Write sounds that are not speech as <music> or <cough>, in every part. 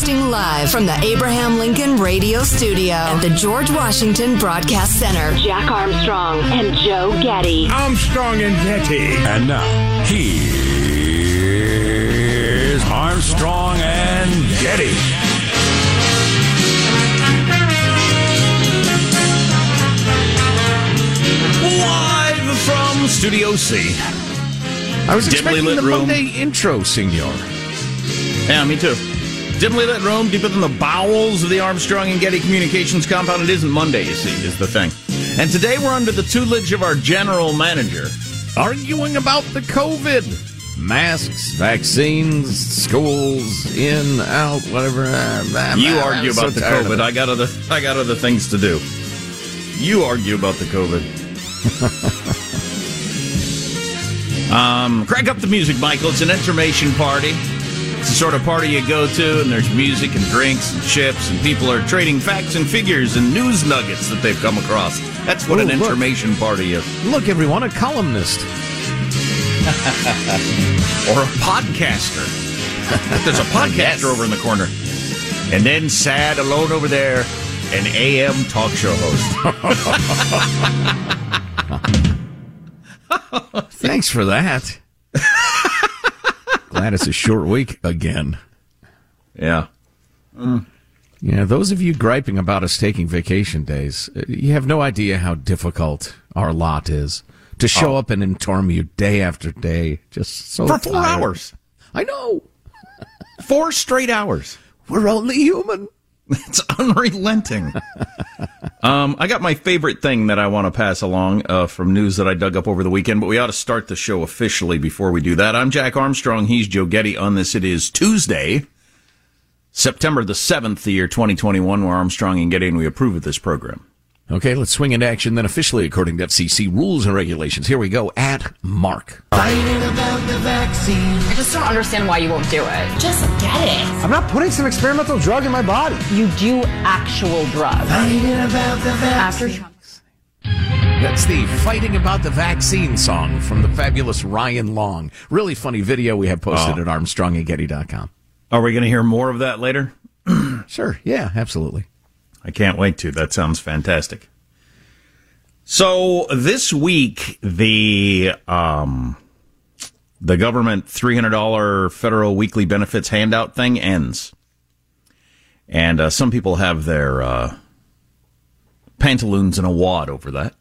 Broadcasting live from the Abraham Lincoln Radio Studio at the George Washington Broadcast Center. Jack Armstrong and Joe Getty. Armstrong and Getty. And now, here's Armstrong and Getty. Live from Studio C. I was Dimly expecting lit the room. Monday intro, senor. Yeah, me too. Dimly lit room, deeper than the bowels of the Armstrong and Getty Communications compound. It isn't Monday, you see, is the thing. And today we're under the tutelage of our general manager. Arguing about the COVID. Masks, vaccines, schools, in, out, whatever. Uh, uh, You uh, argue I'm so about the COVID. I got other I got other things to do. You argue about the COVID. <laughs> um, crank up the music, Michael. It's an information party. It's the sort of party you go to, and there's music and drinks and chips, and people are trading facts and figures and news nuggets that they've come across. That's what Oh, an look. information party is. Look, everyone, a columnist. <laughs> or a podcaster. There's a <laughs> podcaster over in the corner. And then sad alone over there, an AM talk show host. <laughs> Thanks for that. Glad it's a short week again. Yeah. Yeah, those of you griping about us taking vacation days, you have no idea how difficult our lot is to show Oh. up and inform you day after day. Just so For four tired. hours. I know. <laughs> Four straight hours. We're only human. It's unrelenting. <laughs> um, I got my favorite thing that I want to pass along uh, from news that I dug up over the weekend, but we ought to start the show officially before we do that. I'm Jack Armstrong. He's Joe Getty. On this, it is Tuesday, September the 7th, the year 2021. We're Armstrong and Getty, and we approve of this program. Okay, let's swing into action then officially according to FCC rules and regulations. Here we go at Mark. I just don't understand why you won't do it. Just get it. I'm not putting some experimental drug in my body. You do actual drugs. After Trump. That's the Fighting About the Vaccine song from the fabulous Ryan Long. Really funny video we have posted Oh. at armstrongandgetty.com. Are we going to hear more of that later? <clears throat> Sure, yeah, absolutely. I can't wait to. That sounds fantastic. So this week, the um, the government three hundred dollar federal weekly benefits handout thing ends, and uh, some people have their uh, pantaloons in a wad over that.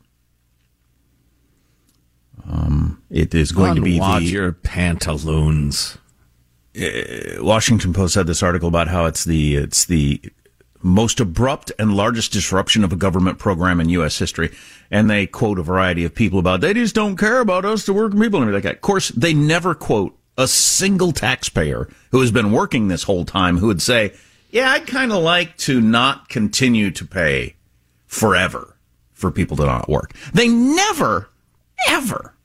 Um, it is going to be the your pantaloons. uh, Washington Post had this article about how it's the it's the most abrupt and largest disruption of a government program in U.S. history, and they quote a variety of people about they just don't care about us, the working people, and like that. Of course, they never quote a single taxpayer who has been working this whole time who would say, "Yeah, I'd kind of like to not continue to pay forever for people to not work." They never, ever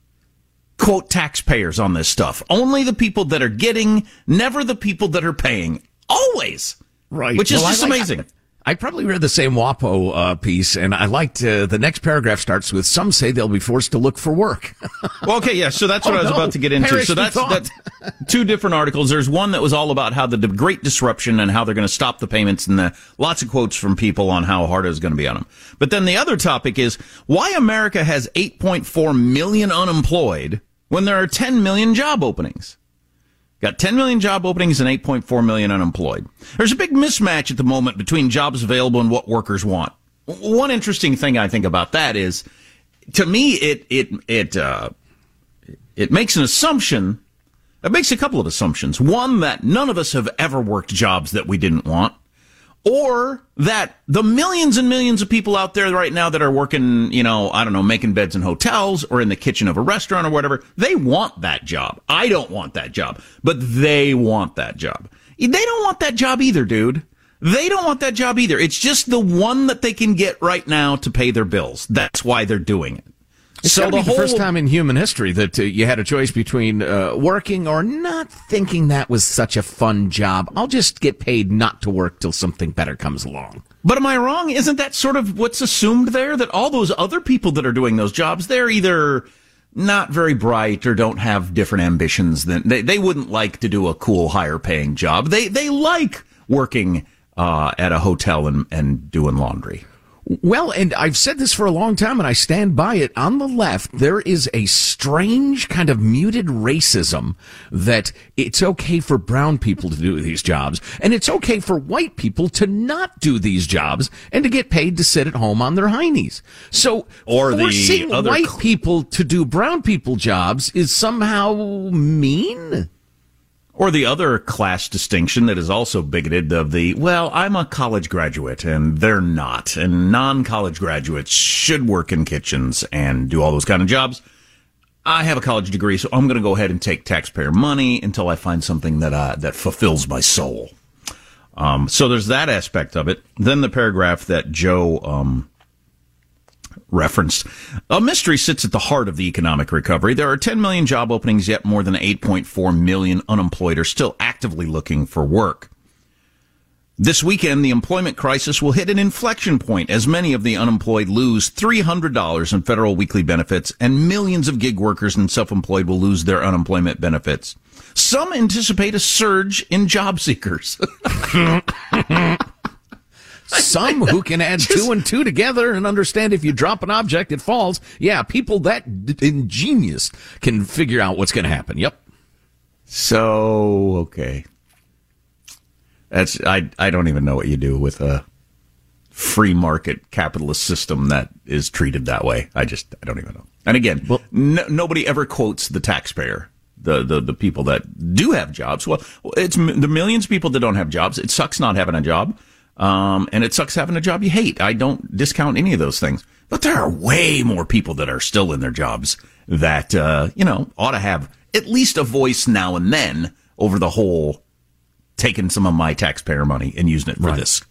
quote taxpayers on this stuff. Only the people that are getting, never the people that are paying. Always. Right. Which is Well, just like- amazing. I probably read the same WAPO uh, piece, and I liked uh, the next paragraph starts with some say they'll be forced to look for work. <laughs> Well, okay, yeah. So that's what Oh, I was no. about to get into. Perish so that's that's <laughs> two different articles. There's one that was all about how the, the great disruption and how they're going to stop the payments, and the, lots of quotes from people on how hard it's going to be on them. But then the other topic is why America has 8.4 million unemployed when there are 10 million job openings. Got 10 million job openings and 8.4 million unemployed. There's a big mismatch at the moment between jobs available and what workers want. One interesting thing I think about that is, to me, it it it uh, it makes an assumption. It makes a couple of assumptions. One that none of us have ever worked jobs that we didn't want, or that the millions and millions of people out there right now that are working, you know, I don't know, making beds in hotels or in the kitchen of a restaurant or whatever, they want that job. I don't want that job, but they want that job. They don't want that job either, dude. They don't want that job either. It's just the one that they can get right now to pay their bills. That's why they're doing it. It's gotta be the first time in human history that uh, you had a choice between uh, working or not thinking that was such a fun job. I'll just get paid not to work till something better comes along. But am I wrong? Isn't that sort of what's assumed there? That all those other people that are doing those jobs, they're either not very bright or don't have different ambitions than they, they wouldn't like to do a cool higher paying job. They they like working uh, at a hotel and, and doing laundry. Well, and I've said this for a long time and I stand by it. On the left, there is a strange kind of muted racism that it's okay for brown people to do these jobs and it's okay for white people to not do these jobs and to get paid to sit at home on their heinies. So, Or the forcing other white people to do brown people jobs is somehow mean. Or the other class distinction that is also bigoted of the, well, I'm a college graduate and they're not. And non college graduates should work in kitchens and do all those kind of jobs. I have a college degree, so I'm going to go ahead and take taxpayer money until I find something that, uh, that fulfills my soul. Um, so there's that aspect of it. Then the paragraph that Joe, um, referenced. A mystery sits at the heart of the economic recovery. There are 10 million job openings, yet more than 8.4 million unemployed are still actively looking for work. This weekend, the employment crisis will hit an inflection point as many of the unemployed lose $300 in federal weekly benefits and millions of gig workers and self-employed will lose their unemployment benefits. Some anticipate a surge in job seekers. <laughs> <laughs> Some who can add <laughs> two and two together and understand if you drop an object, it falls. Yeah, people that d- ingenious can figure out what's going to happen. Yep. So okay, that's I I don't even know what you do with a free market capitalist system that is treated that way. I just I don't even know. And again, no, nobody ever quotes the taxpayer. The, the the people that do have jobs. Well, it's m- the millions of people that don't have jobs. It sucks not having a job, um, and it sucks having a job you hate. I don't discount any of those things, but there are way more people that are still in their jobs that uh, you know ought to have at least a voice now and then over the whole taking some of my taxpayer money and using it for Right. this.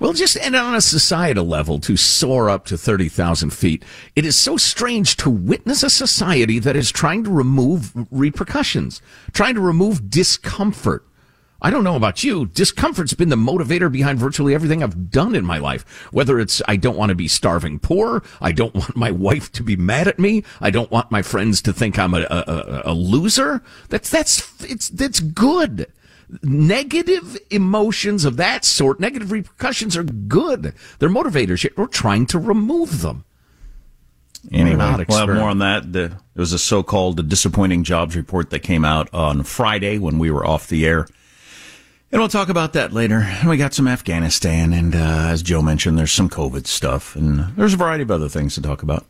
Well, just and on a societal level, to soar up to 30,000 feet, it is so strange to witness a society that is trying to remove repercussions, trying to remove discomfort. I don't know about you. Discomfort's been the motivator behind virtually everything I've done in my life. Whether it's I don't want to be starving poor, I don't want my <laughs> wife to be mad at me, I don't want my friends to think I'm a, a, a- loser. That's that's it's that's good. Negative emotions of that sort, negative repercussions are good. They're motivators. Yet We're trying to remove them. Anyway, What an odd we'll have more on that. The, there was a so-called disappointing jobs report that came out on Friday when we were off the air. And we'll talk about that later. We got some Afghanistan, and uh, as Joe mentioned, there's some COVID stuff, and there's a variety of other things to talk about.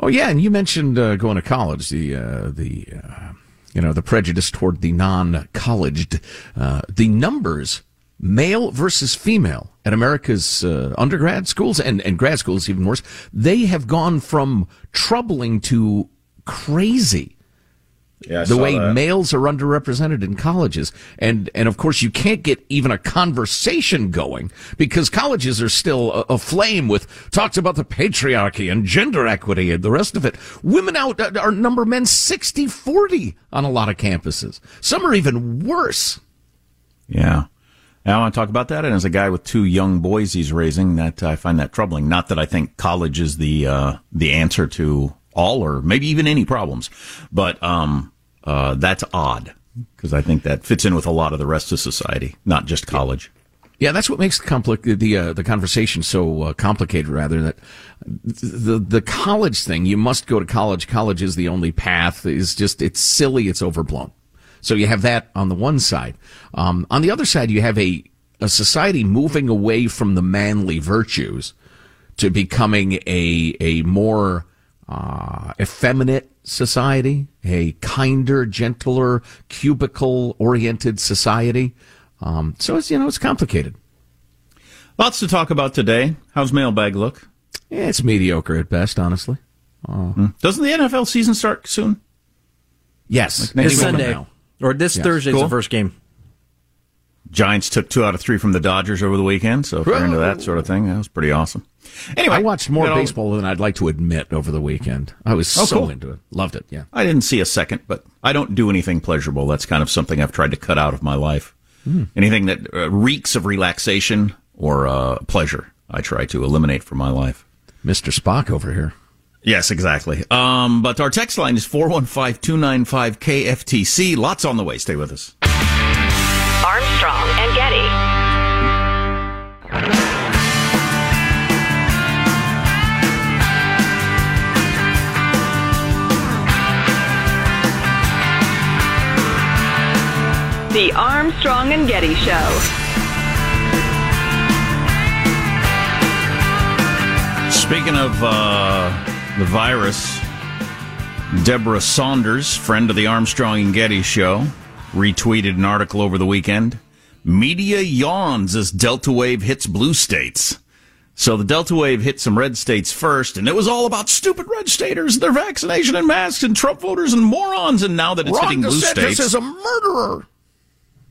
Oh yeah, and you mentioned uh, going to college. The uh, the uh, you know the prejudice toward the non-colleged. Uh, the numbers, male versus female, at America's uh, undergrad schools and and grad schools, even worse. They have gone from troubling to crazy. Yeah, the way that. males are underrepresented in colleges. And, and of course, you can't get even a conversation going because colleges are still aflame with talks about the patriarchy and gender equity and the rest of it. Women out uh, are number men 60 40 on a lot of campuses. Some are even worse. Yeah. Now I want to talk about that. And as a guy with two young boys he's raising, that I find that troubling. Not that I think college is the uh, the answer to all or maybe even any problems, but um, uh, that's odd because I think that fits in with a lot of the rest of society, not just college. Yeah, that's what makes the compli- the uh, the conversation so uh, complicated. Rather that the the college thing, you must go to college. College is the only path. Is just it's silly. It's overblown. So you have that on the one side. Um, on the other side, you have a a society moving away from the manly virtues to becoming a a more uh, effeminate society, a kinder, gentler, cubicle oriented society. Um, so it's you know it's complicated. Lots to talk about today. How's mailbag look? Yeah, it's mediocre at best, honestly. Uh, Doesn't the NFL season start soon? Yes, Like This Sunday. now. Or this Yes. Thursday's Cool. the first game. Giants took two out of three from the Dodgers over the weekend, so if you're into that sort of thing, that was pretty awesome. Anyway, I watched more you know, baseball than I'd like to admit over the weekend. I was Oh, so cool. into it, loved it. Yeah, I didn't see a second, but I don't do anything pleasurable. That's kind of something I've tried to cut out of my life. Anything that uh, reeks of relaxation or uh, pleasure, I try to eliminate from my life. Mr. Spock over here. Yes, exactly. Um, but our text line is 415 295 KFTC. Lots on the way. Stay with us. Armstrong and Getty. The Armstrong and Getty Show. Speaking of uh, the virus, Debra Saunders, friend of the Armstrong and Getty show, retweeted an article over the weekend. Media yawns as Delta wave hits blue states. So the Delta wave hit some red states first, and it was all about stupid red staters, their vaccination and masks, and Trump voters and morons. And now that it's Ron hitting blue DeSantis states, is a murderer.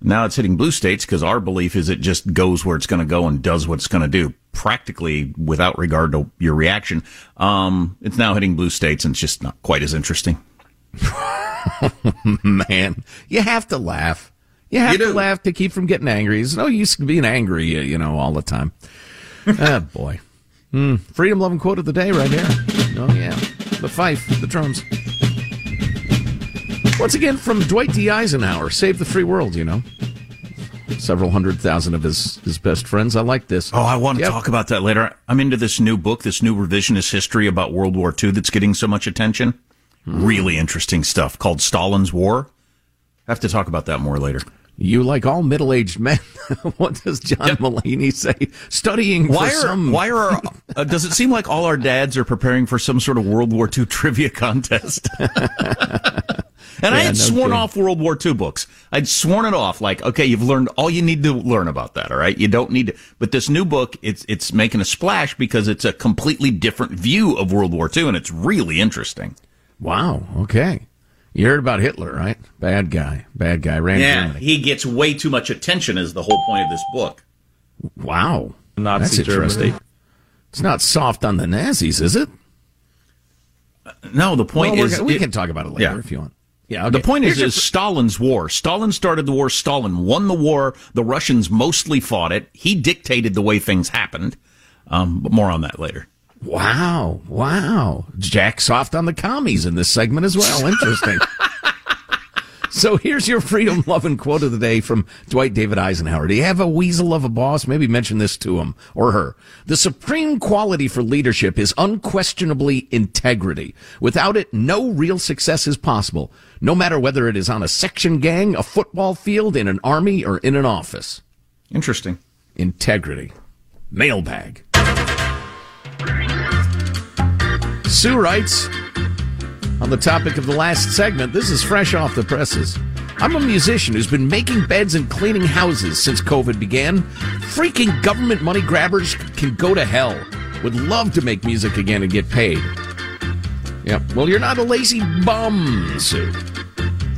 Now it's hitting blue states because our belief is it just goes where it's going to go and does what it's going to do, practically without regard to your reaction. Um, it's now hitting blue states and it's just not quite as interesting. <laughs> Man, you have to laugh. You have You to laugh to keep from getting angry. There's no use being angry, uh, you know, all the time. <laughs> ah, boy. Hmm. Freedom loving quote of the day right here. Oh, yeah. The fife, the drums. Once again, from Dwight D. Eisenhower, Save the Free World, you know. Several hundred thousand of his, his best friends. I like this. Oh, I want to Yep. talk about that later. I'm into this new book, this new revisionist history about World War II that's getting so much attention. Mm-hmm. Really interesting stuff called Stalin's War. I have to talk about that more later. You, like all middle aged men, <laughs> what does John Mulaney say? Studying Why for are, some. why are uh, does it seem like all our dads are preparing for some sort of World War II trivia contest? <laughs> and I had no sworn kidding. off World War II books. I'd sworn it off. Like, okay, you've learned all you need to learn about that. All right, you don't need to. But this new book, it's it's making a splash because it's a completely different view of World War II, and it's really interesting. Wow, okay. You heard about Hitler, right? Bad guy. Bad guy. Ran Germany. he gets way too much attention. Is the whole point of this book? Wow. Nazi That's interesting. Germany. It's not soft on the Nazis, is it? No, the point Well, is gonna- we it- can talk about it later Yeah. if you want. Yeah, The okay. point is, Here's your is Stalin's war. Stalin started the war. Stalin won the war. The Russians mostly fought it. He dictated the way things happened. Um, but more on that later. Wow, wow. Jack soft on the commies in this segment as well. Interesting. <laughs> so here's your freedom loving quote of the day from Dwight David Eisenhower. Do you have a weasel of a boss? Maybe mention this to him or her. The supreme quality for leadership is unquestionably integrity. Without it, no real success is possible, no matter whether it is on a section gang, a football field, in an army, or in an office. Interesting. Integrity. Mailbag. Sue writes on the topic of the last segment. This is fresh off the presses. I'm a musician who's been making beds and cleaning houses since COVID began. Freaking government money grabbers can go to hell. Would love to make music again and get paid. Yeah, well, you're not a lazy bum, Sue.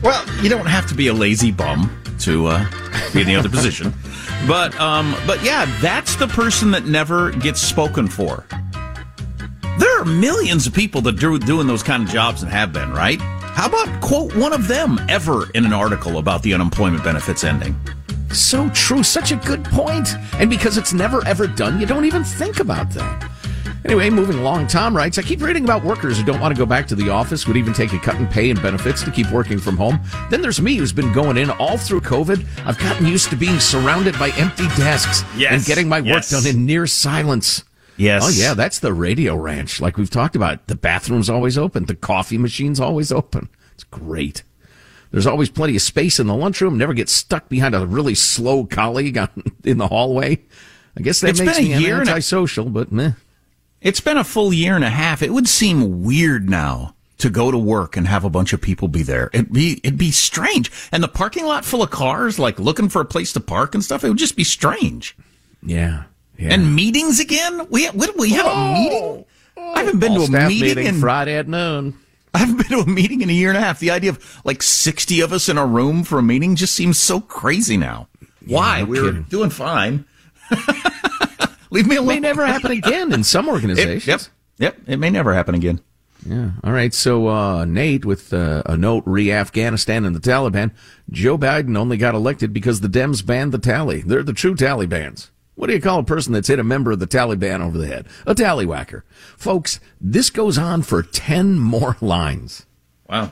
Well, you don't have to be a lazy bum to uh, be in the other <laughs> position, but um, but yeah, that's the person that never gets spoken for. There are millions of people that do doing those kind of jobs and have been, right? How about quote one of them ever in an article about the unemployment benefits ending? So true, such a good point. And because it's never ever done, you don't even think about that. Anyway, moving along, Tom writes, I keep reading about workers who don't want to go back to the office, would even take a cut in pay and benefits to keep working from home. Then there's me who's been going in all through COVID. I've gotten used to being surrounded by empty desks Yes, and getting my work yes. done in near silence. Yes. Oh yeah, that's the radio ranch, like we've talked about. The bathroom's always open. The coffee machine's always open. It's great. There's always plenty of space in the lunchroom. Never get stuck behind a really slow colleague on, <laughs> in the hallway. I guess that It's makes been a me year and a- antisocial, but meh. It's been a full year and a half. It would seem weird now to go to work and have a bunch of people be there. It'd be it'd be strange. And the parking lot full of cars, like looking for a place to park and stuff, it would just be strange. Yeah. Yeah. And meetings again? We what, we have a meeting? I haven't been All to a staff meeting, meeting in Friday at noon. I haven't been to a meeting in a year and a half. The idea of like sixty of us in a room for a meeting just seems so crazy now. Why? no we were kidding. doing fine. <laughs> Leave me It alone. may never happen again in some <laughs> It- organizations. yep. Yep. It may never happen again. Yeah. All right. So, uh, Nate with uh, a note re Afghanistan and the Taliban. Joe Biden only got elected because the Dems banned the tally. They're the true Talibans. What do you call a person that's hit a member of the Taliban over the head? A tallywhacker. Folks, this goes on for 10 more <laughs> lines. Wow.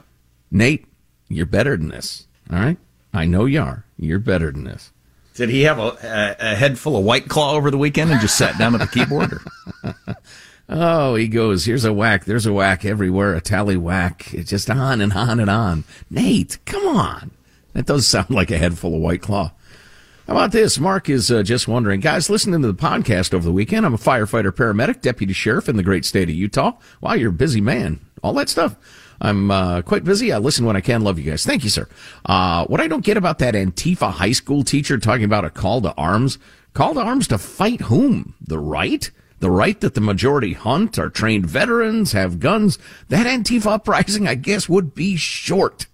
Nate, you're better than this. All right? I know you are. You're better than this. Did he have a, a, a head full of white claw over the weekend and just sat down at the keyboard? Or? <laughs> Oh, he goes, here's a whack, there's a whack everywhere, a tally whack. It's just on and on and on. Nate, come on. That does sound like a head full of white claw. How about this? Mark is uh, just wondering, guys, listening to the podcast over the weekend. I'm a firefighter, paramedic, deputy sheriff in the great state of Utah. Wow, you're a busy man. All that stuff. I'm uh, quite busy. I listen when I can. Love you guys. Thank you, sir. Uh, what I don't get about that Antifa high school teacher talking about a call to arms, call to arms to fight whom? The right? The right that the majority hunt, are trained veterans, have guns. That Antifa uprising, I guess, would be short.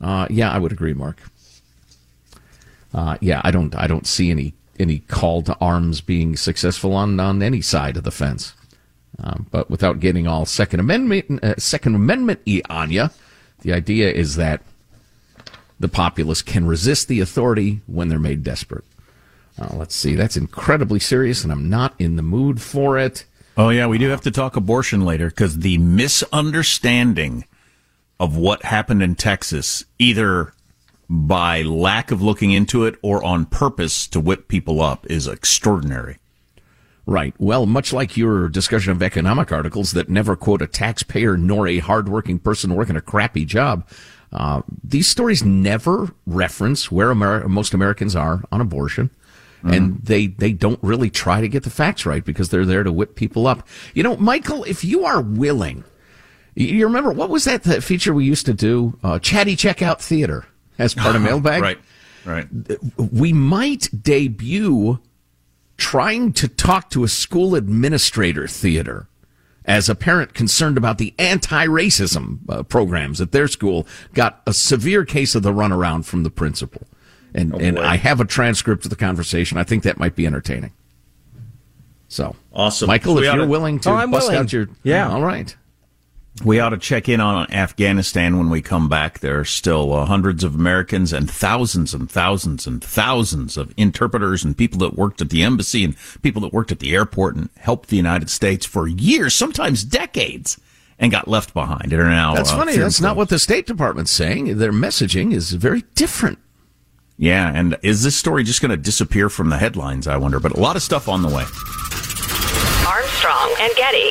Uh, yeah, I would agree, Mark. Uh, yeah, I don't, I don't see any any call to arms being successful on on any side of the fence. Um, but without getting all Second Amendment uh, Second Amendment on you, the idea is that the populace can resist the authority when they're made desperate. Uh, let's see, that's incredibly serious, and I'm not in the mood for it. Oh yeah, we do have to talk abortion later because the misunderstanding of what happened in Texas, either by lack of looking into it or on purpose to whip people up, is extraordinary. Right. Well, much like your discussion of economic articles that never quote a taxpayer nor a hardworking person working a crappy job, uh, these stories never reference where Amer- most Americans are on abortion. And they, they don't really try to get the facts right because they're there to whip people up. You know, Michael, if you are willing, you- you remember what was that, that feature we used to do? Uh, chatty checkout theater as part of <laughs> mailbag. Right, right. We might debut trying to talk to a school administrator theater as a parent concerned about the anti-racism uh, programs at their school got a severe case of the runaround from the principal. And, and I have a transcript of the conversation. I think that might be entertaining. So, Awesome. Michael, So we if you're oughta- willing to Oh, bust willing. out your Yeah. all right. We ought to check in on Afghanistan when we come back. There are still uh, hundreds of Americans and thousands and thousands and thousands of interpreters and people that worked at the embassy and people that worked at the airport and helped the United States for years, sometimes decades, and got left behind and are now. That's uh, funny. feared That's not what the State Department's saying. Their messaging is very different. Yeah, and is this story just going to disappear from the headlines? I wonder. But a lot of stuff on the way. Armstrong and Getty.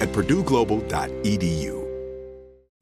at purdueglobal.edu.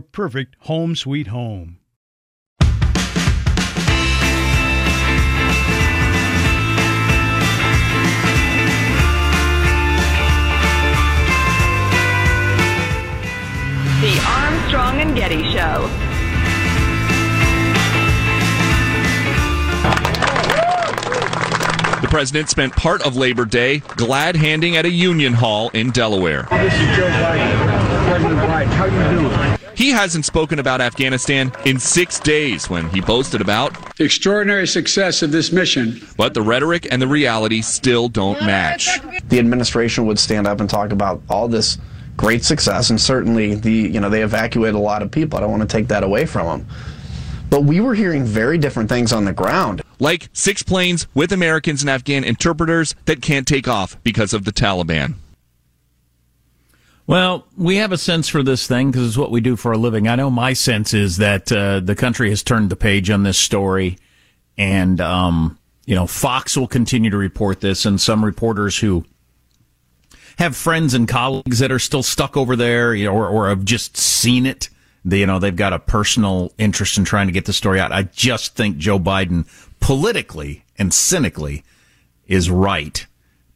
perfect home sweet home. The Armstrong and Getty Show. The president spent part of Labor Day glad handing at a union hall in Delaware. This is Joe Biden. President Biden, how you doing? He hasn't spoken about Afghanistan in six days when he boasted about the extraordinary success of this mission. But the rhetoric and the reality still don't match. The administration would stand up and talk about all this great success, and certainly the you know they evacuated a lot of people. I don't want to take that away from them. But we were hearing very different things on the ground. Like six planes with Americans and Afghan interpreters that can't take off because of the Taliban. Well, we have a sense for this thing because it's what we do for a living. I know my sense is that uh, the country has turned the page on this story, and um, you know Fox will continue to report this, and some reporters who have friends and colleagues that are still stuck over there, you know, or, or have just seen it. They, you know, they've got a personal interest in trying to get the story out. I just think Joe Biden, politically and cynically, is right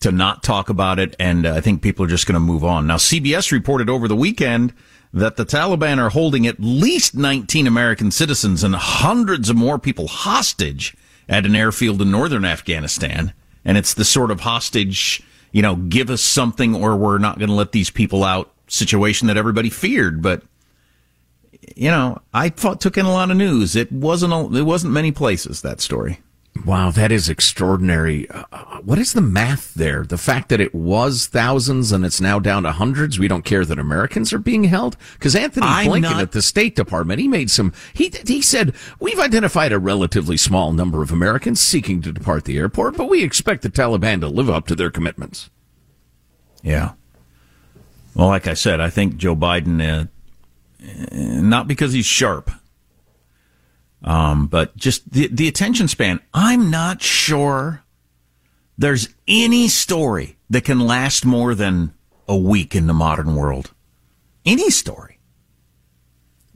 to not talk about it, and uh, I think people are just going to move on. Now, CBS reported over the weekend that the Taliban are holding at least 19 American citizens and hundreds of more people hostage at an airfield in northern Afghanistan. And it's the sort of hostage, you know, give us something or we're not going to let these people out situation that everybody feared. But, you know, I thought, took in a lot of news. It wasn't, it wasn't many places, that story. Wow, that is extraordinary. Uh, what is the math there? The fact that it was thousands and it's now down to hundreds. We don't care that Americans are being held because Antony I'm Blinken not- at the State Department he made some. He he said we've identified a relatively small number of Americans seeking to depart the airport, but we expect the Taliban to live up to their commitments. Yeah. Well, like I said, I think Joe Biden, uh, uh, not because he's sharp, um, but just the, the attention span. I'm not sure there's any story that can last more than a week in the modern world. Any story.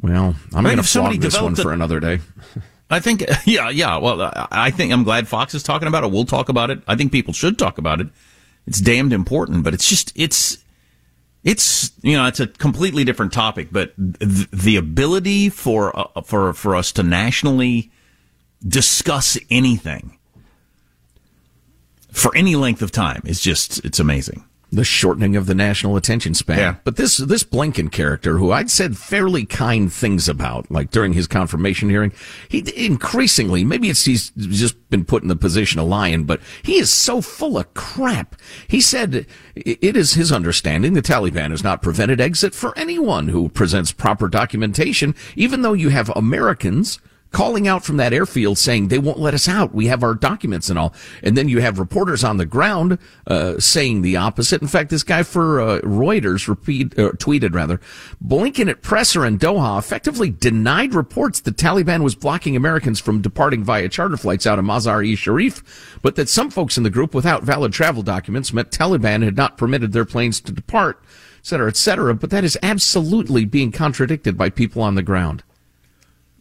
Well, I'm going to flog this one for another day. I think, <laughs> yeah, yeah. Well, I think I'm glad Fox is talking about it. We'll talk about it. I think people should talk about it. It's damned important, but it's just, it's, it's, you know, it's a completely different topic, but th- the ability for, uh, for, for us to nationally discuss anything for any length of time is just, it's amazing the shortening of the national attention span. Yeah. But this this Blinken character, who I'd said fairly kind things about, like during his confirmation hearing, he increasingly maybe it's he's just been put in the position of lying, but he is so full of crap. He said it is his understanding the Taliban has not prevented exit for anyone who presents proper documentation, even though you have Americans calling out from that airfield saying they won't let us out. We have our documents and all. And then you have reporters on the ground uh, saying the opposite. In fact, this guy for uh, Reuters repeat, uh, tweeted rather, Blinken at presser in Doha effectively denied reports the Taliban was blocking Americans from departing via charter flights out of Mazar-e Sharif, but that some folks in the group without valid travel documents meant Taliban had not permitted their planes to depart, et cetera, et cetera. But that is absolutely being contradicted by people on the ground.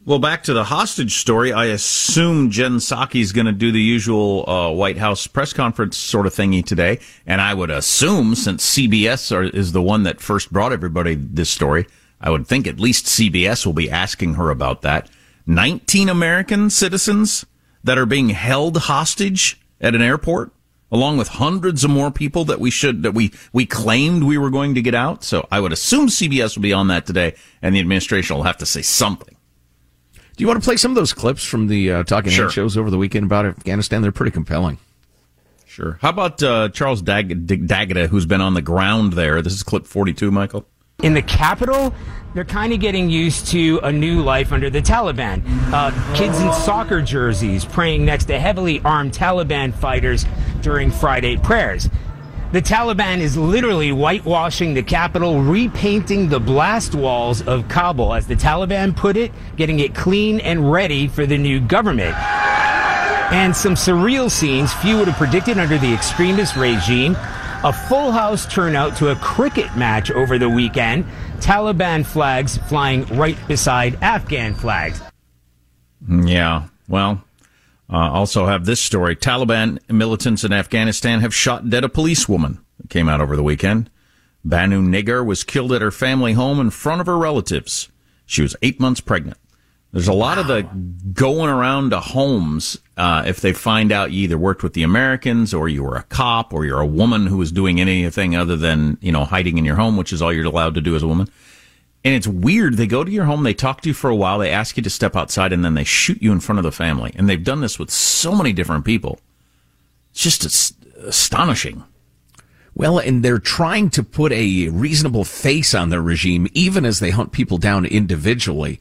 Well, back to the hostage story. I assume Jen Psaki's going to do the usual uh, White House press conference sort of thingy today, and I would assume since CBS are, is the one that first brought everybody this story, I would think at least CBS will be asking her about that. Nineteen American citizens that are being held hostage at an airport, along with hundreds of more people that we should that we we claimed we were going to get out. So I would assume CBS will be on that today, and the administration will have to say something. Do you want to play some of those clips from the uh, talking sure. head shows over the weekend about Afghanistan? They're pretty compelling. Sure. How about uh, Charles Dag- D'Agata, who's been on the ground there? This is clip 42, Michael. In the capital, they're kind of getting used to a new life under the Taliban. Uh, kids in soccer jerseys praying next to heavily armed Taliban fighters during Friday prayers. The Taliban is literally whitewashing the capital, repainting the blast walls of Kabul, as the Taliban put it, getting it clean and ready for the new government. And some surreal scenes few would have predicted under the extremist regime. A full house turnout to a cricket match over the weekend. Taliban flags flying right beside Afghan flags. Mm, yeah, well, uh, also have this story. Taliban militants in Afghanistan have shot dead a policewoman. It came out over the weekend. Banu Nigar was killed at her family home in front of her relatives. She was eight months pregnant. There's a lot wow. of the going around to homes uh, if they find out you either worked with the Americans or you were a cop or you're a woman who was doing anything other than you know hiding in your home, which is all you're allowed to do as a woman. And it's weird. They go to your home, they talk to you for a while, they ask you to step outside, and then they shoot you in front of the family. And they've done this with so many different people. It's just astonishing. Well, and they're trying to put a reasonable face on their regime, even as they hunt people down individually.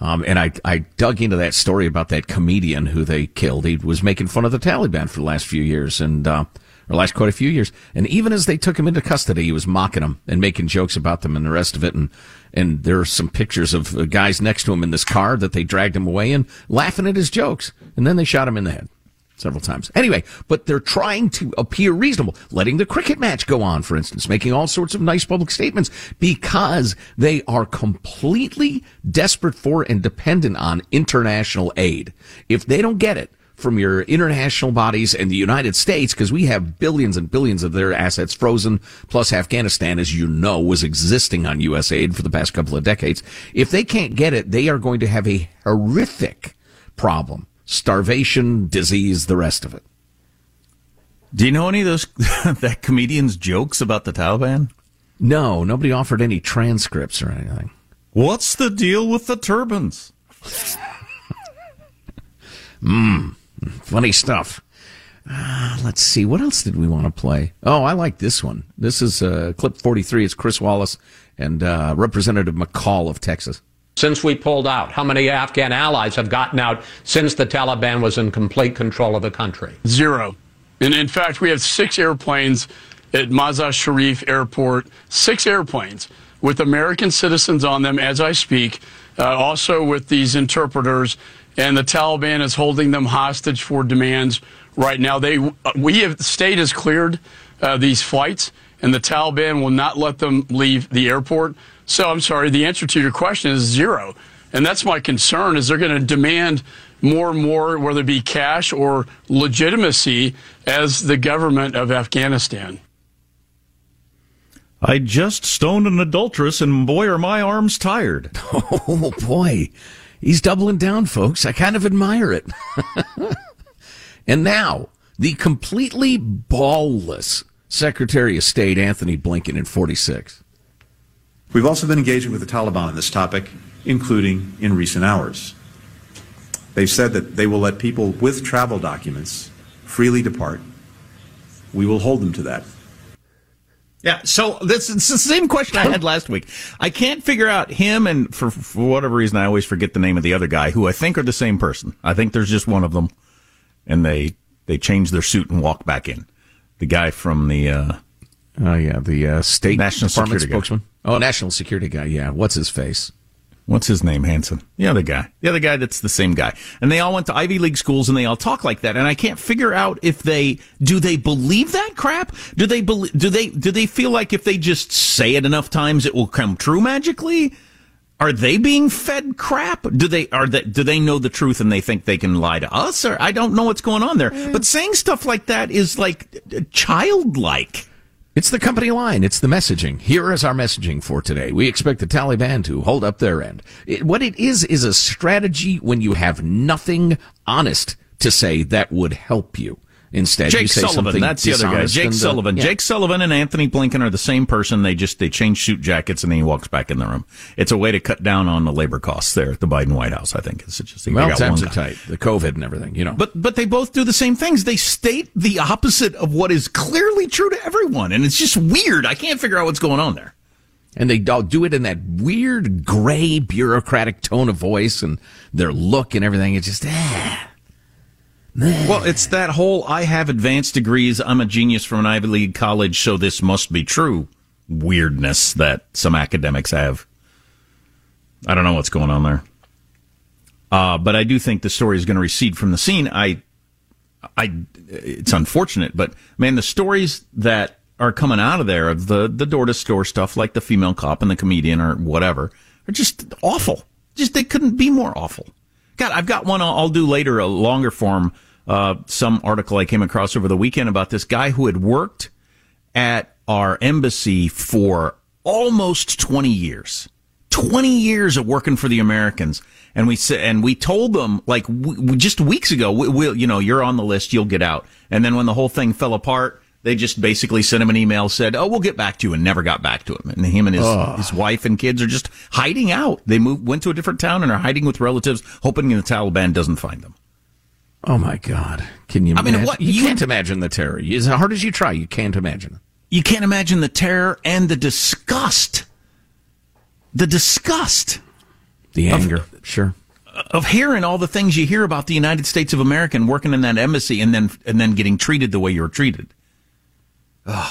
Um, and I, I dug into that story about that comedian who they killed. He was making fun of the Taliban for the last few years, and uh, or last quite a few years. And even as they took him into custody, he was mocking them and making jokes about them and the rest of it. And and there are some pictures of uh, guys next to him in this car that they dragged him away and laughing at his jokes. And then they shot him in the head several times. Anyway, but they're trying to appear reasonable, letting the cricket match go on, for instance, making all sorts of nice public statements because they are completely desperate for and dependent on international aid. If they don't get it, from your international bodies and the United States because we have billions and billions of their assets frozen, plus Afghanistan, as you know, was existing on U.S. aid for the past couple of decades. If they can't get it, they are going to have a horrific problem. Starvation, disease, the rest of it. Do you know any of those <laughs> that comedian's jokes about the Taliban? No, nobody offered any transcripts or anything. What's the deal with the turbans? Mmm. <laughs> Funny stuff. Uh, let's see. What else did we want to play? Oh, I like this one. This is uh, clip 43. It's Chris Wallace and uh, Representative McCaul of Texas. Since we pulled out, how many Afghan allies have gotten out since the Taliban was in complete control of the country? Zero. And in fact, we have six airplanes at Mazar Sharif Airport, six airplanes with American citizens on them as I speak, uh, also with these interpreters and the Taliban is holding them hostage for demands right now. They, we have, the state has cleared uh, these flights, and the Taliban will not let them leave the airport. So I'm sorry, the answer to your question is zero. And that's my concern is they're going to demand more and more, whether it be cash or legitimacy as the government of Afghanistan. I just stoned an adulteress, and boy, are my arms tired. <laughs> Oh, boy. He's doubling down, folks. I kind of admire it. <laughs> and now, the completely ballless Secretary of State Antony Blinken in 46. We've also been engaging with the Taliban on this topic, including in recent hours. They've said that they will let people with travel documents freely depart. We will hold them to that. Yeah, so this it's the same question I had last week. I can't figure out him, and for, for whatever reason, I always forget the name of the other guy, who I think are the same person. I think there's just one of them, and they they change their suit and walk back in. The guy from the uh, oh yeah, the uh, state national department security spokesman. Guy. Oh, national security guy. Yeah, what's his face? What's his name, Hanson? The other guy. The other guy that's the same guy. And they all went to Ivy League schools and they all talk like that. And I can't figure out if they, do they believe that crap? Do they believe, do they, do they feel like if they just say it enough times it will come true magically? Are they being fed crap? Do they, are they, do they know the truth and they think they can lie to us? Or I don't know what's going on there. Mm. But saying stuff like that is like childlike. It's the company line. It's the messaging. Here is our messaging for today. We expect the Taliban to hold up their end. It, what it is is a strategy when you have nothing honest to say that would help you. Instead, Jake you say Sullivan. That's the other guy. Jake and, uh, Sullivan. yeah. Jake Sullivan and Antony Blinken are the same person. They just they change suit jackets and then he walks back in the room. It's a way to cut down on the labor costs there at the Biden White House. I think it's just Well, got times one are tight. The COVID and everything, you know. But but they both do the same things. They state the opposite of what is clearly true to everyone, and it's just weird. I can't figure out what's going on there. and they all do it in that weird gray bureaucratic tone of voice and their look and everything. It's just, ah. Well, it's that whole I have advanced degrees, I'm a genius from an Ivy League college, so this must be true weirdness that some academics have. I don't know what's going on there. Uh, but I do think the story is going to recede from the scene. I, I, it's unfortunate, but man, the stories that are coming out of there of the, the door to store stuff like the female cop and the comedian or whatever are just awful. Just, they couldn't be more awful. God, I've got one I'll, I'll do later, a longer form, uh, some article I came across over the weekend about this guy who had worked at our embassy for almost 20 years. 20 years of working for the Americans. And we said, and we told them like w- just weeks ago, we, you know, you're on the list, you'll get out. And then when the whole thing fell apart, they just basically sent him an email, said, "Oh, we'll get back to you," and never got back to him. And him and his Ugh. his wife and kids are just hiding out. They moved, went to a different town, and are hiding with relatives, hoping the Taliban doesn't find them. Oh my God! Can you? I mean, what- you, you- can't imagine the terror. As hard as you try, you can't imagine. You can't imagine the terror and the disgust, the disgust The Of- anger, sure. of hearing all the things you hear about the United States of America and working in that embassy, and then and then getting treated the way you were treated.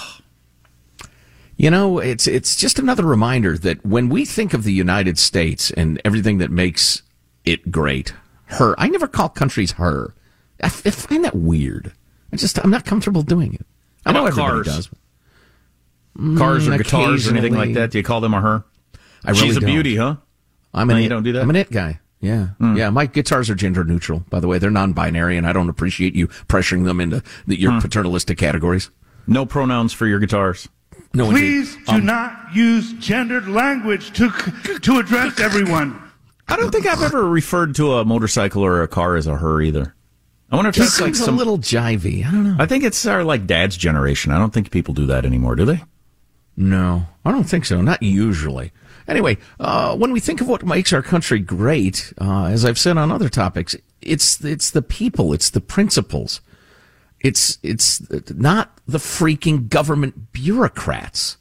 You know, it's it's just another reminder that when we think of the United States and everything that makes it great, her. I never call countries her. I, f- I find that weird. I just I'm not comfortable doing it. I know about everybody cars? does. Cars or Mm, guitars or anything like that? Do you call them a her? I She's really a don't. beauty, huh? I'm No, an you it, don't do that? I'm an it guy. Yeah, Hmm. yeah. My guitars are gender neutral, by the way. They're non-binary, and I don't appreciate you pressuring them into the, your Hmm. paternalistic categories. No pronouns for your guitars. No, indeed. Please do Um, not use gendered language to to address everyone. I don't think I've ever referred to a motorcycle or a car as a her either. I wonder if Just that's like some a little jivey. I don't know. I think it's our like dad's generation. I don't think people do that anymore, do they? No, I don't think so. Not usually. Anyway, uh, when we think of what makes our country great, uh, as I've said on other topics, it's it's the people, it's the principles, it's it's not the freaking government bureaucrats.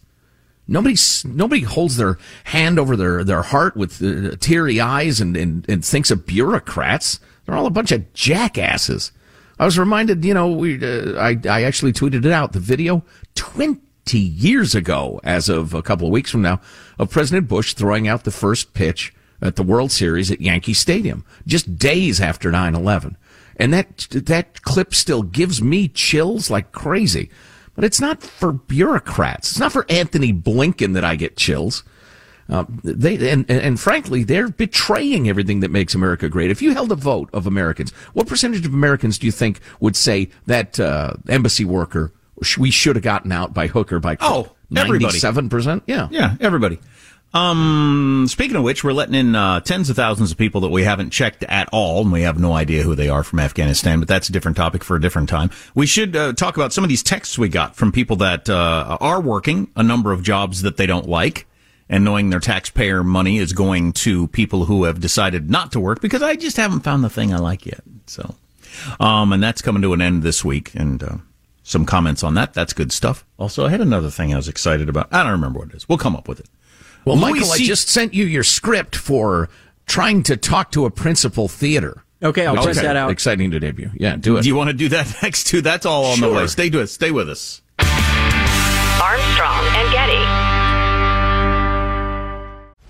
Nobody nobody holds their hand over their, their heart with uh, teary eyes and, and, and thinks of bureaucrats. They're all a bunch of jackasses. I was reminded, you know, we uh, I I actually tweeted it out the video twenty years ago, as of a couple of weeks from now, of President Bush throwing out the first pitch at the World Series at Yankee Stadium, just days after 9-11. And that that clip still gives me chills like crazy. But it's not for bureaucrats. It's not for Antony Blinken that I get chills. Uh, they and, and frankly, they're betraying everything that makes America great. If you held a vote of Americans, what percentage of Americans do you think would say that uh, embassy worker we should have gotten out by hook or by crook? Oh, everybody, seven percent. Yeah, yeah, everybody. Um, speaking of which, we're letting in uh, tens of thousands of people that we haven't checked at all, and we have no idea who they are from Afghanistan. But that's a different topic for a different time. We should uh, talk about some of these texts we got from people that uh, are working a number of jobs that they don't like and knowing their taxpayer money is going to people who have decided not to work because I just haven't found the thing I like yet. So, um, and that's coming to an end this week and, uh, some comments on that. That's good stuff. Also, I had another thing I was excited about. I don't remember what it is. We'll come up with it. Well, Michael, C- I just sent you your script for trying to talk to a principal theater. Okay, I'll check that out. Exciting to debut. Yeah, do it. Do you want to do that <laughs> next too? That's all on sure. the way. Stay with Stay with us. Armstrong and Getty.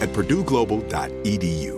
at purdueglobal.edu.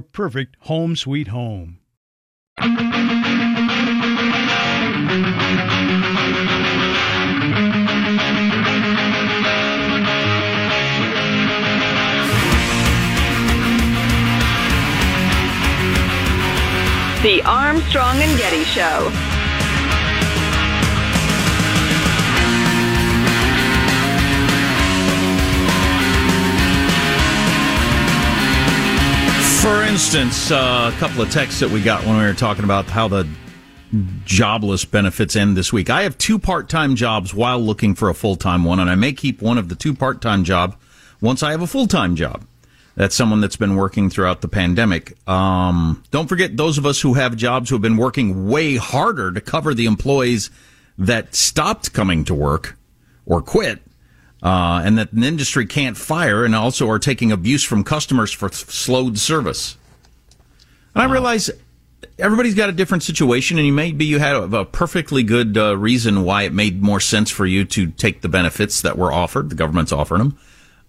perfect home sweet home. The Armstrong and Getty Show. For instance, uh, a couple of texts that we got when we were talking about how the jobless benefits end this week. I have two part-time jobs while looking for a full-time one, and I may keep one of the two part-time job once I have a full-time job. That's someone that's been working throughout the pandemic. Um, don't forget those of us who have jobs who have been working way harder to cover the employees that stopped coming to work or quit, uh, and that an industry can't fire, and also are taking abuse from customers for slowed service. And I realize everybody's got a different situation, and you maybe you had a, a perfectly good uh, reason why it made more sense for you to take the benefits that were offered. The government's offering them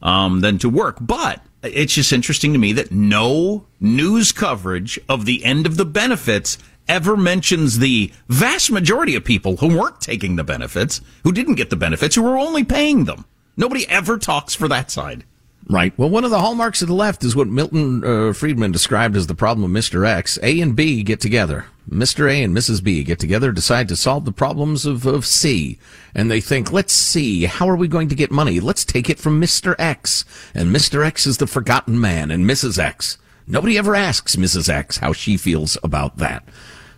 um, than to work, but it's just interesting to me that no news coverage of the end of the benefits ever mentions the vast majority of people who weren't taking the benefits, who didn't get the benefits, who were only paying them. Nobody ever talks for that side. Right. Well, one of the hallmarks of the left is what Milton uh, Friedman described as the problem of Mr. X. A and B get together. Mr. A and Mrs. B get together, decide to solve the problems of, of C. And they think, let's see, how are we going to get money? Let's take it from Mr. X. And Mr. X is the forgotten man and Mrs. X. Nobody ever asks Mrs. X how she feels about that.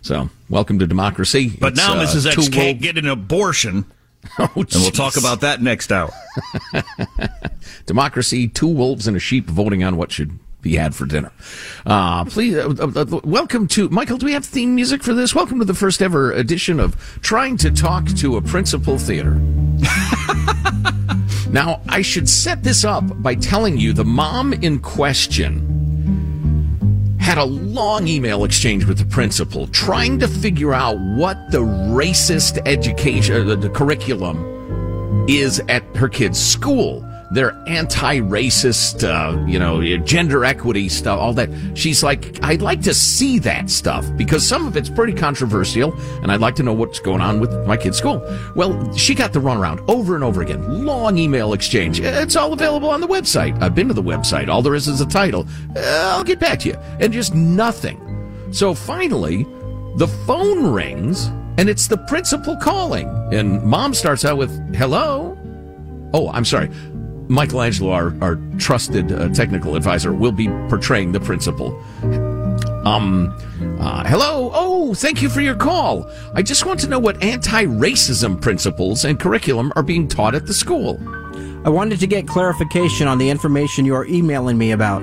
So, welcome to democracy. But It's, now uh, Mrs. X can't world- get an abortion. <laughs> Oh, and we'll talk about that next hour. <laughs> democracy, two wolves and a sheep voting on what should be had for dinner. Uh, please, uh, uh, uh, welcome to, Michael, do we have theme music for this? Welcome to the first ever edition of Trying to Talk to a Principal Theater. <laughs> now, I should set this up by telling you the mom in question had a long email exchange with the principal trying to figure out what the racist education, uh, the curriculum is at her kid's school. Their anti-racist, uh, you know, gender equity stuff, all that. She's like, I'd like to see that stuff because some of it's pretty controversial, and I'd like to know what's going on with my kid's school. Well, she got the runaround over and over again. Long email exchange. It's all available on the website. I've been to the website. All there is is a title. Uh, I'll get back to you. And just nothing. So finally, the phone rings and it's the principal calling. And mom starts out with, hello? Oh, I'm sorry. Michelangelo, our, our trusted uh, technical advisor, will be portraying the principal. Um, uh, hello? Oh, thank you for your call. I just want to know what anti racism principles and curriculum are being taught at the school. I wanted to get clarification on the information you are emailing me about.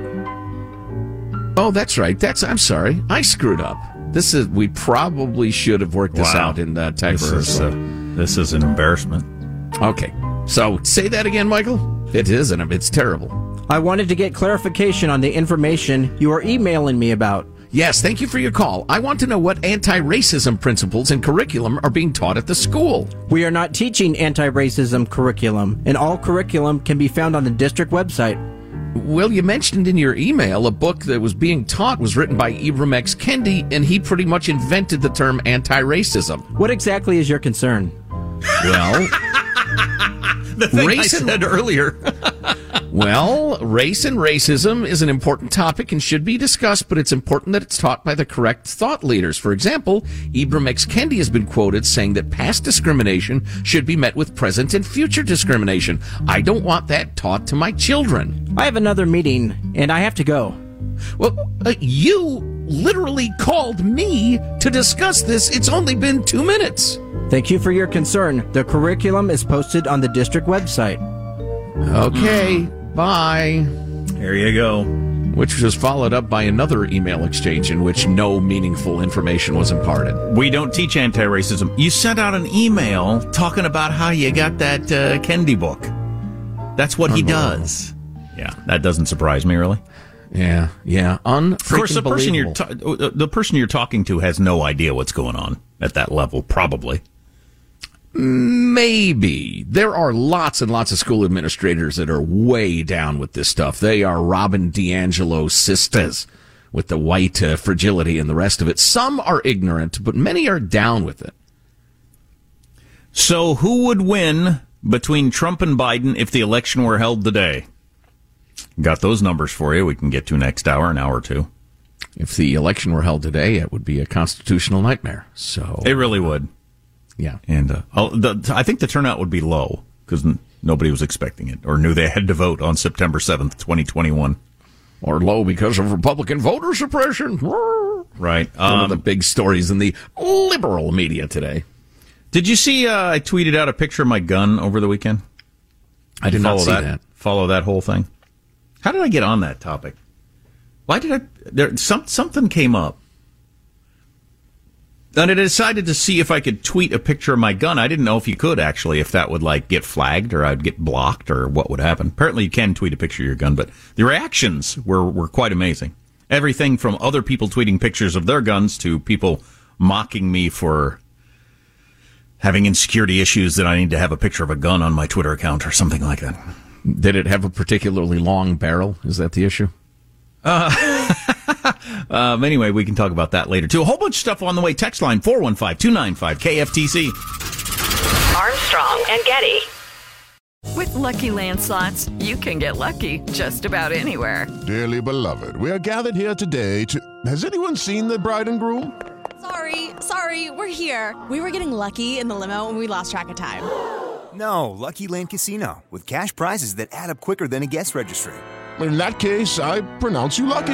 Oh, that's right. That's, I'm sorry. I screwed up. This is, we probably should have worked this Wow. out in uh, tech This is, rehearsal. uh, this is an embarrassment. Okay. So say that again, Michael. It is, and it's terrible. I wanted to get clarification on the information you are emailing me about. Yes, thank you for your call. I want to know what anti racism principles and curriculum are being taught at the school. We are not teaching anti racism curriculum, and all curriculum can be found on the district website. Well, you mentioned in your email a book that was being taught was written by Ibram X. Kendi, and he pretty much invented the term anti racism. What exactly is your concern? Well, <laughs> <laughs> The thing Race I and- said earlier. <laughs> well, race and racism is an important topic and should be discussed, but it's important that it's taught by the correct thought leaders. For example, Ibram X. Kendi has been quoted saying that past discrimination should be met with present and future discrimination. I don't want that taught to my children. I have another meeting, and I have to go. Well, uh, you literally called me to discuss this. It's only been two minutes. Thank you for your concern. The curriculum is posted on the district website. Okay, bye. There you go. Which was followed up by another email exchange in which no meaningful information was imparted. We don't teach anti-racism. You sent out an email talking about how you got that uh, Kendi book. That's what he does. Yeah, that doesn't surprise me really. Yeah, yeah. Un- Of course, the person you're ta- uh, the person you're talking to has no idea what's going on at that level. Probably. Maybe. There are lots and lots of school administrators that are way down with this stuff. They are Robin DiAngelo sisters with the white uh, fragility and the rest of it. Some are ignorant, but many are down with it. So, who would win between Trump and Biden if the election were held today? Got those numbers for you. We can get to next hour, an hour or two. If the election were held today, it would be a constitutional nightmare. So It really would. Yeah. And uh, oh, the, I think the turnout would be low because n- nobody was expecting it or knew they had to vote on September 7th, 2021. or low because of Republican voter suppression. Right. One of the Um, big stories in the liberal media today. Did you see uh, I tweeted out a picture of my gun over the weekend? I did not Follow see that. Follow that whole thing. How did I get on that topic? Why did I? There some something came up, and I decided to see if I could tweet a picture of my gun. I didn't know if you could actually, if that would like get flagged or I'd get blocked or what would happen. Apparently, you can tweet a picture of your gun, but the reactions were were quite amazing. Everything from other people tweeting pictures of their guns to people mocking me for having insecurity issues that I need to have a picture of a gun on my Twitter account or something like that. Did it have a particularly long barrel? Is that the issue? Uh, <laughs> Um, anyway, we can talk about that later too. A whole bunch of stuff on the way. Text line 415 295 KFTC. Armstrong and Getty. With Lucky Land slots, you can get lucky just about anywhere. Dearly beloved, we are gathered here today to. Has anyone seen the bride and groom? Sorry, sorry, we're here. We were getting lucky in the limo and we lost track of time. <gasps> No, Lucky Land Casino, with cash prizes that add up quicker than a guest registry. In that case, I pronounce you lucky.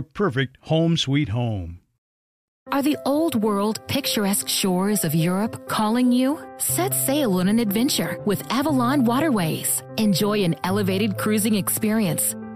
your perfect home sweet home. Are the old world, picturesque shores of Europe calling you? Set sail on an adventure with Avalon Waterways. Enjoy an elevated cruising experience.